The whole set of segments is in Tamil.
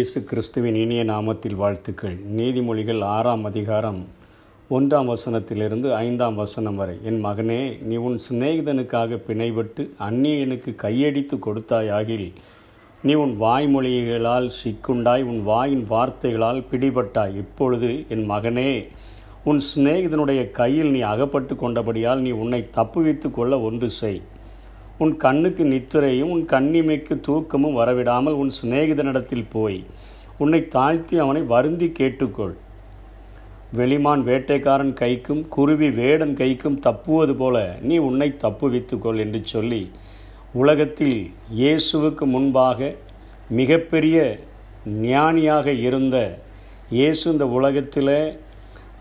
இயேசு கிறிஸ்துவின் இனிய நாமத்தில் வாழ்த்துக்கள். நீதிமொழிகள் ஆறாம் அதிகாரம் ஒன்றாம் வசனத்திலிருந்து ஐந்தாம் வசனம் வரை. என் மகனே நீ உன் சிநேகிதனுக்காக பிணைபட்டு அந்நியனுக்கு கையடித்து கொடுத்தாயாகில் நீ உன் வாய்மொழிகளால் சிக்குண்டாய் உன் வாயின் வார்த்தைகளால் பிடிபட்டாய். இப்பொழுது என் மகனே உன் சிநேகிதனுடைய கையில் நீ அகப்பட்டு கொண்டபடியால் நீ உன்னை தப்புவித்து கொள்ள ஒன்று செய். உன் கண்ணுக்கு நித்துரையும் உன் கண்ணிமைக்கு தூக்கமும் வரவிடாமல் உன் சிநேகிதனிடத்தில் போய் உன்னை தாழ்த்தி அவனை வருந்தி கேட்டுக்கொள். வெளிமான் வேட்டைக்காரன் கைக்கும் குருவி வேடன் கைக்கும் தப்புவது போல நீ உன்னை தப்புவித்துக்கொள் என்று சொல்லி உலகத்தில் இயேசுவுக்கு முன்பாக மிகப்பெரிய ஞானியாக இருந்த இயேசு இந்த உலகத்தில்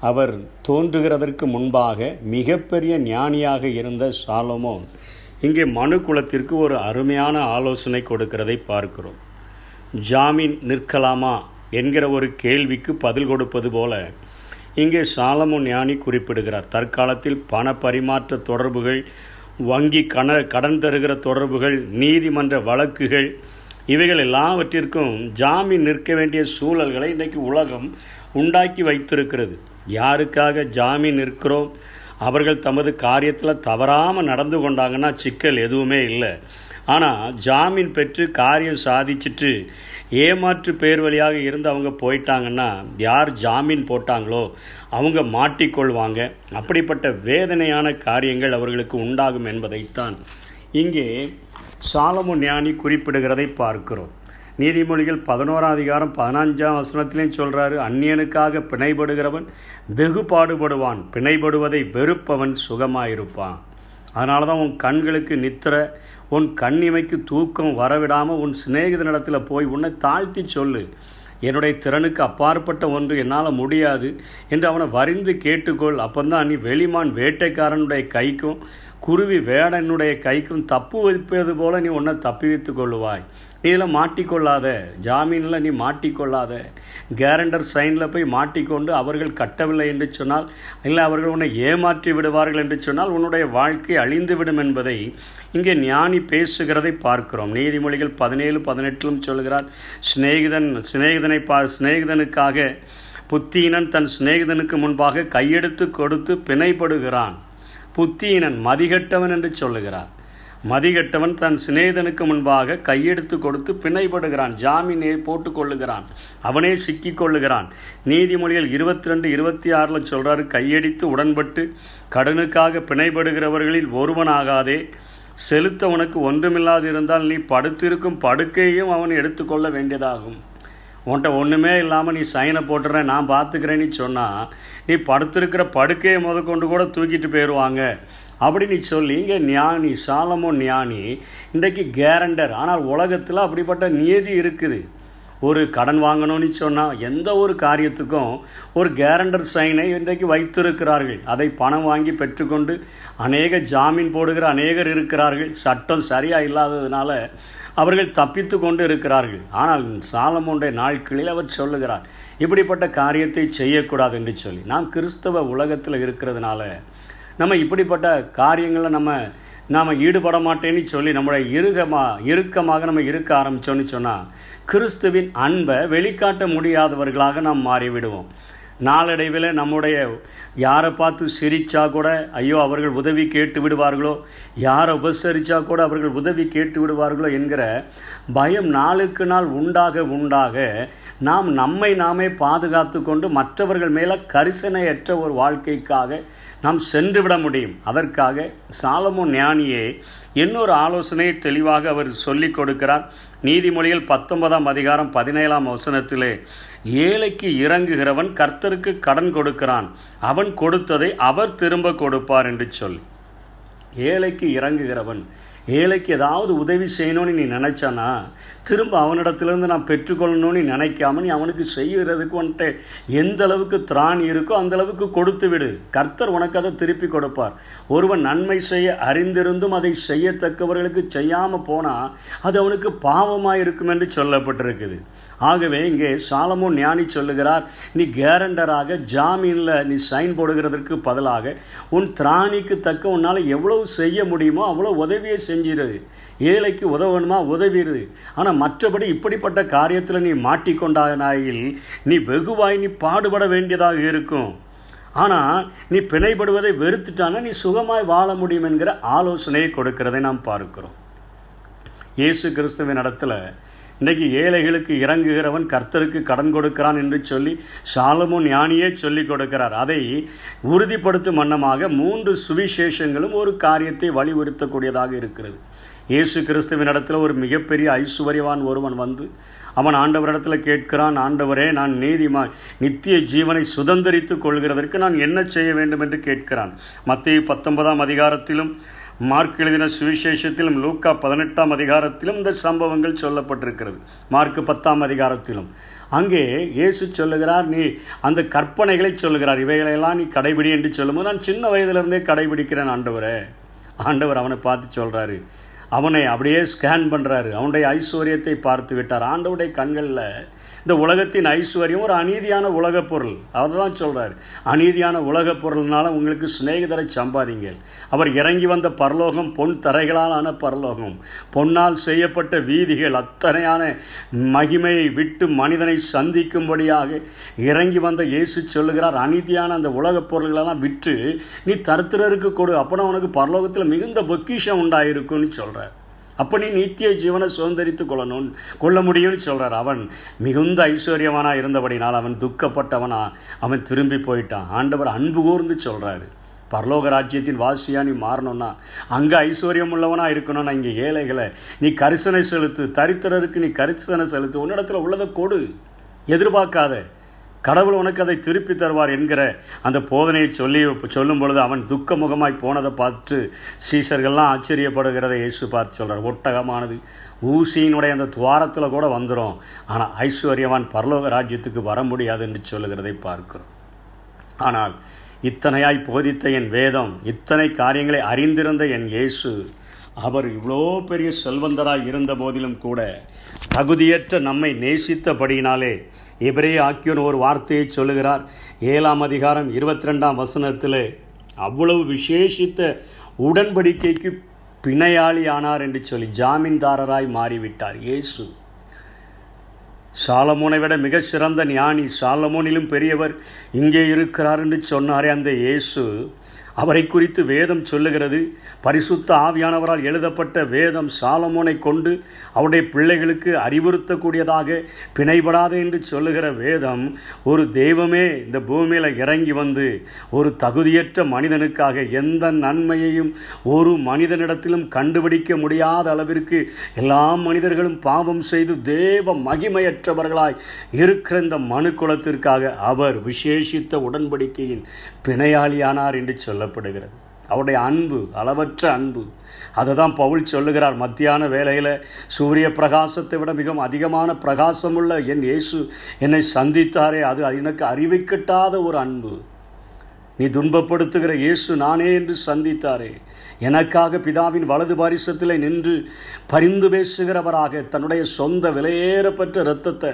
அவர் தோன்றுகிறதற்கு முன்பாக மிகப்பெரிய ஞானியாக இருந்த சாலமோன். இங்கே மனு குலத்திற்கு ஒரு அருமையான ஆலோசனை கொடுக்கிறதை பார்க்கிறோம். ஜாமீன் நிற்கலாமா என்கிற ஒரு கேள்விக்கு பதில் கொடுப்பது போல இங்கே சாலமோன் ஞானி குறிப்பிடுகிறார் தற்காலத்தில் பண பரிமாற்ற தொடர்புகள் வங்கி கண கடன் தருகிற தொடர்புகள் நீதிமன்ற வழக்குகள் இவைகள் எல்லாவற்றிற்கும் ஜாமீன் நிற்க வேண்டிய சூழல்களை இன்றைக்கு உலகம் உண்டாக்கி வைத்திருக்கிறது. யாருக்காக ஜாமீன் நிற்கிறோம்? அவர்கள் தமது காரியத்தில் தவறாமல் நடந்து கொண்டாங்கன்னா சிக்கல் எதுவுமே இல்லை. ஆனால் ஜாமீன் பெற்று காரியம் சாதிச்சுட்டு ஏமாற்று பேர் வழியாக இருந்து அவங்க போயிட்டாங்கன்னா யார் ஜாமீன் போட்டாங்களோ அவங்க மாட்டிக்கொள்வாங்க. அப்படிப்பட்ட வேதனையான காரியங்கள் அவர்களுக்கு உண்டாகும் என்பதைத்தான் இங்கே சாலமு ஞானி குறிப்பிடுகிறதை பார்க்கிறோம். நீதிமொழிகள் பதினோராம் அதிகாரம் பதினஞ்சாம் வசனத்திலையும் சொல்கிறாரு அந்நியனுக்காக பிணைபடுகிறவன் வெகு பாடுபடுவான். பிணைபடுவதை வெறுப்பவன் சுகமாயிருப்பான். அதனால தான் உன் கண்களுக்கு நித்திர உன் கண்ணிமைக்கு தூக்கம் வரவிடாமல் உன் சிநேகிதனிடத்தில் போய் உன்னை தாழ்த்தி சொல்லு. என்னுடைய திறனுக்கு அப்பாற்பட்ட ஒன்று என்னால் முடியாது என்று அவனை வரிந்து கேட்டுக்கொள். அப்பந்தான் நீ வெளிமான் வேட்டைக்காரனுடைய கைக்கும் குருவி வேடனுடைய கைக்கும் தப்பு வைப்பது போல நீ உன்னை தப்பி வைத்து கொள்ளுவாய். நீ இதில் மாட்டிக்கொள்ளாத ஜாமீனில் நீ மாட்டிக்கொள்ளாத கேரண்டர் சைனில் போய் மாட்டிக்கொண்டு அவர்கள் கட்டவில்லை என்று சொன்னால் இல்லை அவர்கள் உன்னை ஏமாற்றி விடுவார்கள் என்று சொன்னால் உன்னுடைய வாழ்க்கை அழிந்துவிடும் என்பதை இங்கே ஞானி பேசுகிறதை பார்க்கிறோம். நீதிமொழிகள் பதினேழு பதினெட்டிலும் சொல்கிறார் சிநேகிதன் சிநேகிதனை பா சிநேகிதனுக்காக புத்தியினன் தன் சிநேகிதனுக்கு முன்பாக கையெடுத்து கொடுத்து பிணைப்படுகிறான். புத்தியினன் மதிகட்டவன் என்று சொல்லுகிறார். மதிகெட்டவன் தன் சிநேதனுக்கு முன்பாக கையெடுத்து கொடுத்து பிணைப்படுகிறான் ஜாமீனை போட்டுக்கொள்ளுகிறான் அவனே சிக்கிக் கொள்ளுகிறான். நீதிமொழிகள் இருபத்தி ரெண்டு இருபத்தி ஆறில் சொல்கிறாரு கையடித்து உடன்பட்டு கடனுக்காக பிணைப்படுகிறவர்களில் ஒருவனாகாதே. செலுத்த உனக்கு ஒன்றுமில்லாது இருந்தால் நீ படுத்திருக்கும் படுக்கையும் அவன் எடுத்துக்கொள்ள வேண்டியதாகும். உன்கிட்ட ஒன்றுமே இல்லாமல் நீ சைனை போட்டுறேன் நான் பார்த்துக்கிறேன்னு சொன்னால் நீ படுத்திருக்கிற படுக்கையை முதற்கொண்டு கூட தூக்கிட்டு போயிடுவாங்க அப்படின்னு சொல்லி இங்கே ஞானி சாலமோ ஞானி இன்றைக்கு கேரண்டர் ஆனால் உலகத்தில் அப்படிப்பட்ட நியதி இருக்குது. ஒரு கடன் வாங்கணும்னு சொன்னால் எந்த ஒரு காரியத்துக்கும் ஒரு கேரண்டர் சைனை இன்றைக்கு வைத்திருக்கிறார்கள். அதை பணம் வாங்கி பெற்றுக்கொண்டு அநேக ஜாமீன் போடுகிற அநேகர் இருக்கிறார்கள். சட்டம் சரியாக இல்லாததுனால அவர்கள் தப்பித்து கொண்டு இருக்கிறார்கள். ஆனால் சாலமுண்டை நாட்களில் அவர் சொல்லுகிறார் இப்படிப்பட்ட காரியத்தை செய்யக்கூடாது என்று சொல்லி. நாம் கிறிஸ்தவ உலகத்தில் இருக்கிறதுனால நம்ம இப்படிப்பட்ட காரியங்களில் நம்ம நாம் ஈடுபட மாட்டேன்னு சொல்லி நம்முடைய இறுகமாக இறுக்கமாக நம்ம இருக்க ஆரம்பித்தோன்னு சொன்னால் கிறிஸ்துவின் அன்பை வெளிக்காட்ட முடியாதவர்களாக நாம் மாறிவிடுவோம். நாளடைவில் நம்முடைய யாரை பார்த்து சிரித்தா கூட ஐயோ அவர்கள் உதவி கேட்டு விடுவார்களோ? யாரை உபசரித்தா கூட அவர்கள் உதவி கேட்டு விடுவார்களோ என்கிற பயம் நாளுக்கு நாள் உண்டாக உண்டாக நாம் நம்மை நாமே பாதுகாத்து கொண்டு மற்றவர்கள் மேலே கரிசனையற்ற ஒரு வாழ்க்கைக்காக நாம் சென்று விட முடியும். அதற்காக சாலமோ ஞானியே இன்னொரு ஆலோசனையை தெளிவாக அவர் சொல்லிக் கொடுக்கிறார். நீதிமொழிகள் பத்தொன்பதாம் அதிகாரம் பதினேழாம் வசனத்திலே ஏழைக்கு இறங்குகிறவன் ஒருத்தருக்கு கடன் கொடுக்கிறான். அவன் கொடுத்ததை அவர் திரும்ப கொடுப்பார் என்று சொல்லி. ஏழைக்கு இறங்குகிறவன் ஏழைக்கு ஏதாவது உதவி செய்யணும்னு நீ நினச்சானா? திரும்ப அவனிடத்துலேருந்து நான் பெற்றுக்கொள்ளணும்னு நினைக்காம நீ அவனுக்கு செய்கிறதுக்கு வந்துட்டு எந்த அளவுக்கு திராணி இருக்கோ அந்த அளவுக்கு கொடுத்து விடு. கர்த்தர் உனக்கு அதை திருப்பி கொடுப்பார். ஒருவன் நன்மை செய்ய அறிந்திருந்தும் அதை செய்யத்தக்கவர்களுக்கு செய்யாமல் போனால் அது அவனுக்கு பாவமாக இருக்கும் என்று சொல்லப்பட்டிருக்குது. ஆகவே இங்கே சாலமோ ஞானி சொல்லுகிறார் நீ கேரண்டராக ஜாமீனில் நீ சைன் போடுகிறதற்கு பதிலாக உன் திராணிக்கு தக்க உன்னால் எவ்வளவு செய்ய முடியுமோ அவ்வளோ உதவியை செஞ்சு செஞ்சிரு. ஏழைக்கு உதவணுமா உதவிடு ஆனால் மற்றபடி இப்படிப்பட்ட காரியத்தில் நீ மாட்டிக்கொண்டாயில் நீ வெகுவாய் நீ பாடுபட வேண்டியதாக இருக்கும். ஆனால் நீ பிணைப்படுவதை வெறுத்துட்டானா நீ சுகமாய் வாழ முடியும் என்கிற ஆலோசனையை கொடுக்கிறதை நாம் பார்க்கிறோம். இயேசு கிறிஸ்துவின் இடத்துல இன்றைக்கு ஏழைகளுக்கு இறங்குகிறவன் கர்த்தருக்கு கடன் கொடுக்கிறான் என்று சொல்லி சாலமோ ஞானியே சொல்லிக் கொடுக்கிறார். அதை உறுதிப்படுத்தும் வண்ணமாக மூன்று சுவிசேஷங்களும் ஒரு காரியத்தை வலியுறுத்தக்கூடியதாக இருக்கிறது. இயேசு கிறிஸ்துவின் இடத்துல ஒரு மிகப்பெரிய ஐஸ்வர்யவான் ஒருவன் வந்து அவன் ஆண்டவரிடத்தில் கேட்கிறான் ஆண்டவரே நான் நீதிமா நித்திய ஜீவனை சுதந்திரித்து கொள்கிறதற்கு நான் என்ன செய்ய வேண்டும்? என்று கேட்கிறான். மத்திய பத்தொன்பதாம் அதிகாரத்திலும் மார்க் எழுதின சுவிசேஷத்திலும் லூக்கா பதினெட்டாம் அதிகாரத்திலும் இந்த சம்பவங்கள் சொல்லப்பட்டிருக்கிறது. மார்க் பத்தாம் அதிகாரத்திலும். அங்கே இயேசு சொல்லுகிறார் நீ அந்த கற்பனைகளை சொல்லுகிறார். இவைகளெல்லாம் நீ கடைபிடி என்று சொல்லும்போது நான் சின்ன வயதிலிருந்தே கடைபிடிக்கிறேன் ஆண்டவரே. ஆண்டவர் அவனை பார்த்து சொல்கிறாரு அவனை அப்படியே ஸ்கேன் பண்ணுறாரு அவனுடைய ஐஸ்வர்யத்தை பார்த்து விட்டார். ஆண்டவுடைய கண்களில் இந்த உலகத்தின் ஐஸ்வர்யம் ஒரு அநீதியான உலகப் பொருள். அதை தான் சொல்கிறார் அநீதியான உலகப் பொருள்னால உங்களுக்கு சிநேகிதரை சம்பாதிங்கள். அவர் இறங்கி வந்த பரலோகம் பொன் தரைகளால் ஆன பரலோகம். பொன்னால் செய்யப்பட்ட வீதிகள் அத்தனையான மகிமையை விட்டு மனிதனை சந்திக்கும்படியாக இறங்கி வந்த இயேசு சொல்லுகிறார். அநீதியான அந்த உலகப் பொருள்களெல்லாம் விற்று நீ தருத்திரருக்கு கொடு. அப்போனா உனக்கு பரலோகத்தில் மிகுந்த பொக்கிஷம் உண்டாயிருக்கும்னு சொல்கிறார் அப்போ நீ நித்திய ஜீவனை சுதந்திரித்து கொள்ளணும். கொள்ள முடியும்னு சொல்கிறார் அவன். மிகுந்த ஐஸ்வர்யவனாக இருந்தபடினால் அவன் துக்கப்பட்டவனா. அவன் திரும்பி போயிட்டான். ஆண்டவர் அன்பு கூர்ந்து சொல்கிறாரு பரலோக ராஜ்யத்தின் வாசியாக நீ மாறணும்னா அங்கே ஐஸ்வர்யம் உள்ளவனாக இருக்கணும்னா இங்கே ஏழைகளை நீ கரிசனை செலுத்து தரித்திரருக்கு நீ கரிசனை செலுத்து உன்னிடத்தில் உள்ளதை கொடு. எதிர்பார்க்காத. கடவுள் உனக்கு அதை திருப்பி தருவார் என்கிற அந்த போதனையை சொல்லி சொல்லும் பொழுது அவன் துக்க முகமாய் போனதை பார்த்து சீசர்கள்லாம் ஆச்சரியப்படுகிறத இயேசு பார்த்து சொல்கிறார் ஒட்டகமானது ஊசியினுடைய அந்த துவாரத்தில் கூட வந்துடும் ஆனால் ஐஸ்வர்யவான் பரலோக ராஜ்யத்துக்கு வர முடியாது என்று சொல்லுகிறதை பார்க்கிறோம். ஆனால் இத்தனையாய் போதித்த என் வேதம் இத்தனை காரியங்களை அறிந்திருந்த என் இயேசு அவர் இவ்வளோ பெரிய செல்வந்தராய் இருந்த போதிலும் கூட தகுதியற்ற நம்மை நேசித்தபடியினாலே எபிரே ஆக்கியோன் ஒரு வார்த்தையை சொல்லுகிறார். ஏழாம் அதிகாரம் இருபத்தி ரெண்டாம் வசனத்தில் அவ்வளவு விசேஷித்த உடன்படிக்கைக்கு பிணையாளி ஆனார் என்று சொல்லி ஜாமீன்தாரராய் மாறிவிட்டார். இயேசு. சாலமோனை விட மிக சிறந்த ஞானி சாலமோனிலும் பெரியவர் இங்கே இருக்கிறார் என்று சொன்னாரே அந்த இயேசு. அவரை குறித்து வேதம் சொல்லுகிறது. பரிசுத்த ஆவியானவரால் எழுதப்பட்ட வேதம் சாலமோனை கொண்டு அவருடைய பிள்ளைகளுக்கு அறிவுறுத்தக்கூடியதாக பிணைபடாது என்று சொல்லுகிற வேதம் ஒரு தெய்வமே இந்த பூமியில் இறங்கி வந்து ஒரு தகுதியற்ற மனிதனுக்காக எந்த நன்மையையும் ஒரு மனிதனிடத்திலும் கண்டுபிடிக்க முடியாத அளவிற்கு எல்லா மனிதர்களும் பாவம் செய்து தேவ மகிமையற்றவர்களாய் இருக்கிற இந்த மனு குலத்திற்காக அவர் விசேஷித்த உடன்படிக்கையின் பிணையாளியானார் என்று சொல்ல சொல்லப்படுகிறது அவருடைய அன்பு அளவற்ற அன்பு. அதை தான் பவுல் சொல்லுகிறார் மத்தியான வேலையில் சூரிய பிரகாசத்தை விட மிகவும் அதிகமான பிரகாசமுள்ள என் இயேசு என்னை சந்தித்தாரே. அது எனக்கு அறிவிக்கட்டாத ஒரு அன்பு. நீ துன்பப்படுத்துகிற இயேசு நானே என்று சந்தித்தாரே. எனக்காக பிதாவின் வலது பாரிசத்தில் நின்று பரிந்து பேசுகிறவராக தன்னுடைய சொந்த விலையேறப்பட்ட இரத்தத்தை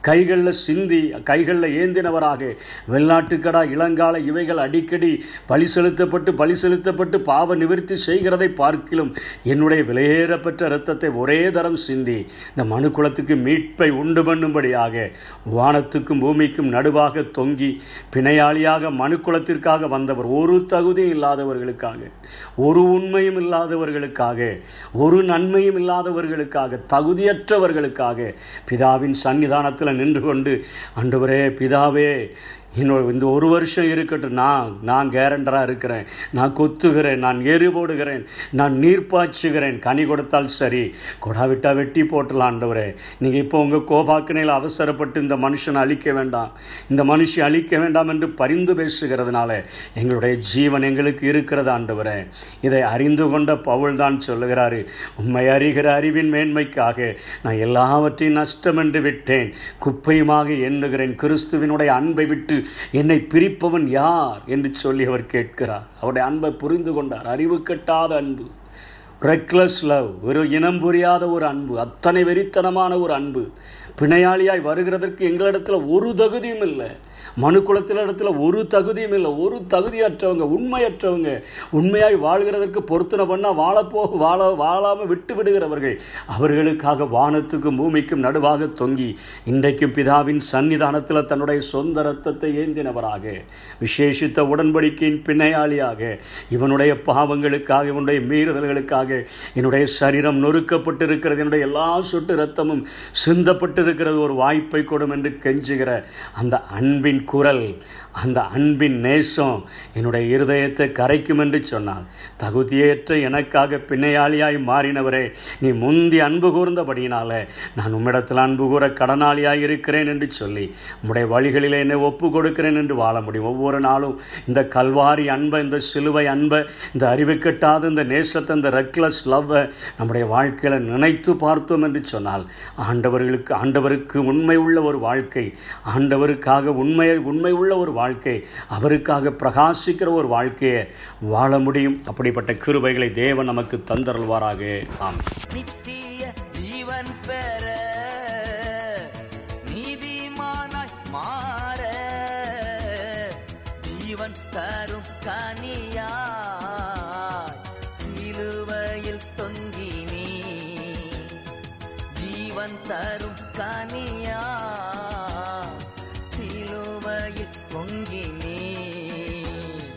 கைகளில் சிந்தி கைகளில் ஏந்தினவராக வெள்ளாட்டுக்கடா இளங்கால இவைகள் அடிக்கடி பலி செலுத்தப்பட்டு பலி செலுத்தப்பட்டு பாவ நிவர்த்தி செய்கிறதை பார்க்கிலும் என்னுடைய விலையேறப்பட்ட இரத்தத்தை ஒரே தரம் சிந்தி. இந்த மனு குலத்துக்கு மீட்பை உண்டு பண்ணும்படியாக வானத்துக்கும் பூமிக்கும் நடுவாக தொங்கி பிணையாளியாக மனு குலத்திற்காக வந்தவர் ஒரு தகுதியும் இல்லாதவர்களுக்காக ஒரு உண்மையும் இல்லாதவர்களுக்காக ஒரு நன்மையும் இல்லாதவர்களுக்காக தகுதியற்றவர்களுக்காக பிதாவின் சன்னிதானத்தில் நின்று கொண்டு அன்றுவரே பிதாவே இன்னொரு இந்த ஒரு வருஷம் இருக்கட்டும் நான் நான் கேரண்டராக இருக்கிறேன். நான் கொத்துகிறேன் நான் எரி போடுகிறேன் நான் நீர் பாய்ச்சுகிறேன். கனி கொடுத்தால் சரி. கொடாவிட்டா வெட்டி போட்டலாண்டவரே நீங்கள் இப்போ உங்கள் கோபாக்கினையில் அவசரப்பட்டு இந்த மனுஷனை அழிக்க வேண்டாம். இந்த மனுஷன் அழிக்க வேண்டாம் என்று பரிந்து பேசுகிறதுனால எங்களுடைய ஜீவன் எங்களுக்கு இருக்கிறது ஆண்டவரே. இதை அறிந்து கொண்ட பவுல் தான் சொல்லுகிறாரு உண்மை அறிகிற அறிவின் மேன்மைக்காக நான் எல்லாவற்றையும் நஷ்டம் என்று விட்டேன். குப்பையுமாக எண்ணுகிறேன். கிறிஸ்துவினுடைய அன்பை விட்டு என்னை பிரிப்பவன் யார் என்று சொல்லி அவர் கேட்கிறார். அவருடைய அன்பை புரிந்து கொண்டார். அறிவு கட்டாத அன்பு. ரெக்லஸ் லவ் ஒரு இனம் புரியாத ஒரு அன்பு. அத்தனை வெறித்தனமான ஒரு அன்பு. பிணையாளியாய் வருகிறதற்கு எங்களிடத்தில் ஒரு தகுதியும் இல்லை. மனு குலத்தில் இடத்துல ஒரு தகுதியும் இல்லை. ஒரு தகுதியற்றவங்க உண்மையற்றவங்க உண்மையாய் வாழ்கிறதற்கு பொருத்தனை பண்ணால் வாழப்போ வாழ வாழாமல் விட்டு விடுகிறவர்கள் அவர்களுக்காக வானத்துக்கும் பூமிக்கும் நடுவாக தொங்கி இன்றைக்கும் பிதாவின் சன்னிதானத்தில் தன்னுடைய சொந்த ரத்தத்தை ஏந்தினவராக விசேஷித்த உடன்படிக்கையின் பிணையாளியாக இவனுடைய பாவங்களுக்காக இவனுடைய மீறுதல்களுக்காக என்னுடைய சரீரம் நொறுக்கப்பட்டிருக்கிறது என்னுடைய எல்லா சொட்டு ரத்தமும் சிந்தப்பட்டிருக்கிறது ஒரு வாய்ப்பை கொடும் என்று கெஞ்சுகிற அந்த அன்பின் குரல் அந்த அன்பின் நேசம் என்னுடைய இருதயத்தை கரைக்கும் என்று சொன்னான் தகுதியேற்ற எனக்காக பிணையாளியாய் மாறினவரே நீ முந்தி அன்பு கூர்ந்தபடியினால நான் உம்மிடத்தில் அன்பு கூற கடனாளியாய் இருக்கிறேன் என்று சொல்லி உம்முடைய வழிகளில் என்னை ஒப்பு கொடுக்கிறேன் என்று வாழ முடியும். ஒவ்வொரு நாளும் இந்த கல்வாரி அன்பை இந்த சிலுவை அன்பை இந்த அறிவு கட்டாத இந்த நேசத்தை இந்த ரெக்லஸ் லவ்வை நம்முடைய வாழ்க்கையில் நினைத்து பார்த்தோம் என்று சொன்னால் ஆண்டவர்களுக்கு ஆண்டவருக்கு உண்மை உள்ள ஒரு வாழ்க்கை ஆண்டவருக்காக உண்மை உண்மை உள்ள ஒரு வாழ்க்கை அவருக்காக பிரகாசிக்கிற ஒரு வாழ்க்கையை வாழ முடியும். அப்படிப்பட்ட கிருபைகளை தேவன் நமக்கு தந்தருள்வாராக. ஆம் நித்திய ஜீவன் பெற நீதிமானாய் மாற ஜீவன் தரும் கனி